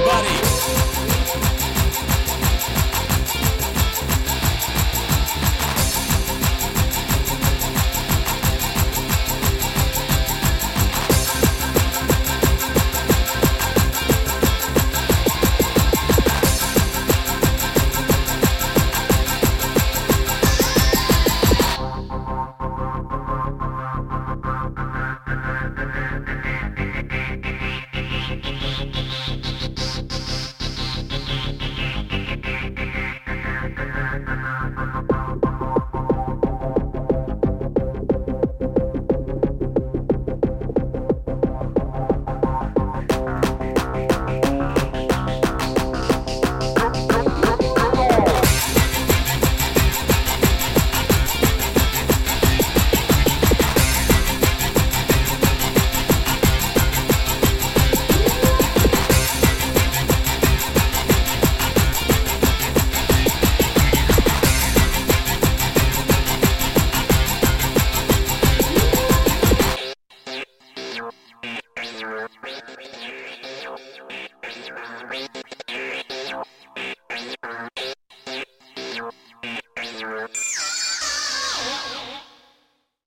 Everybody Yeah.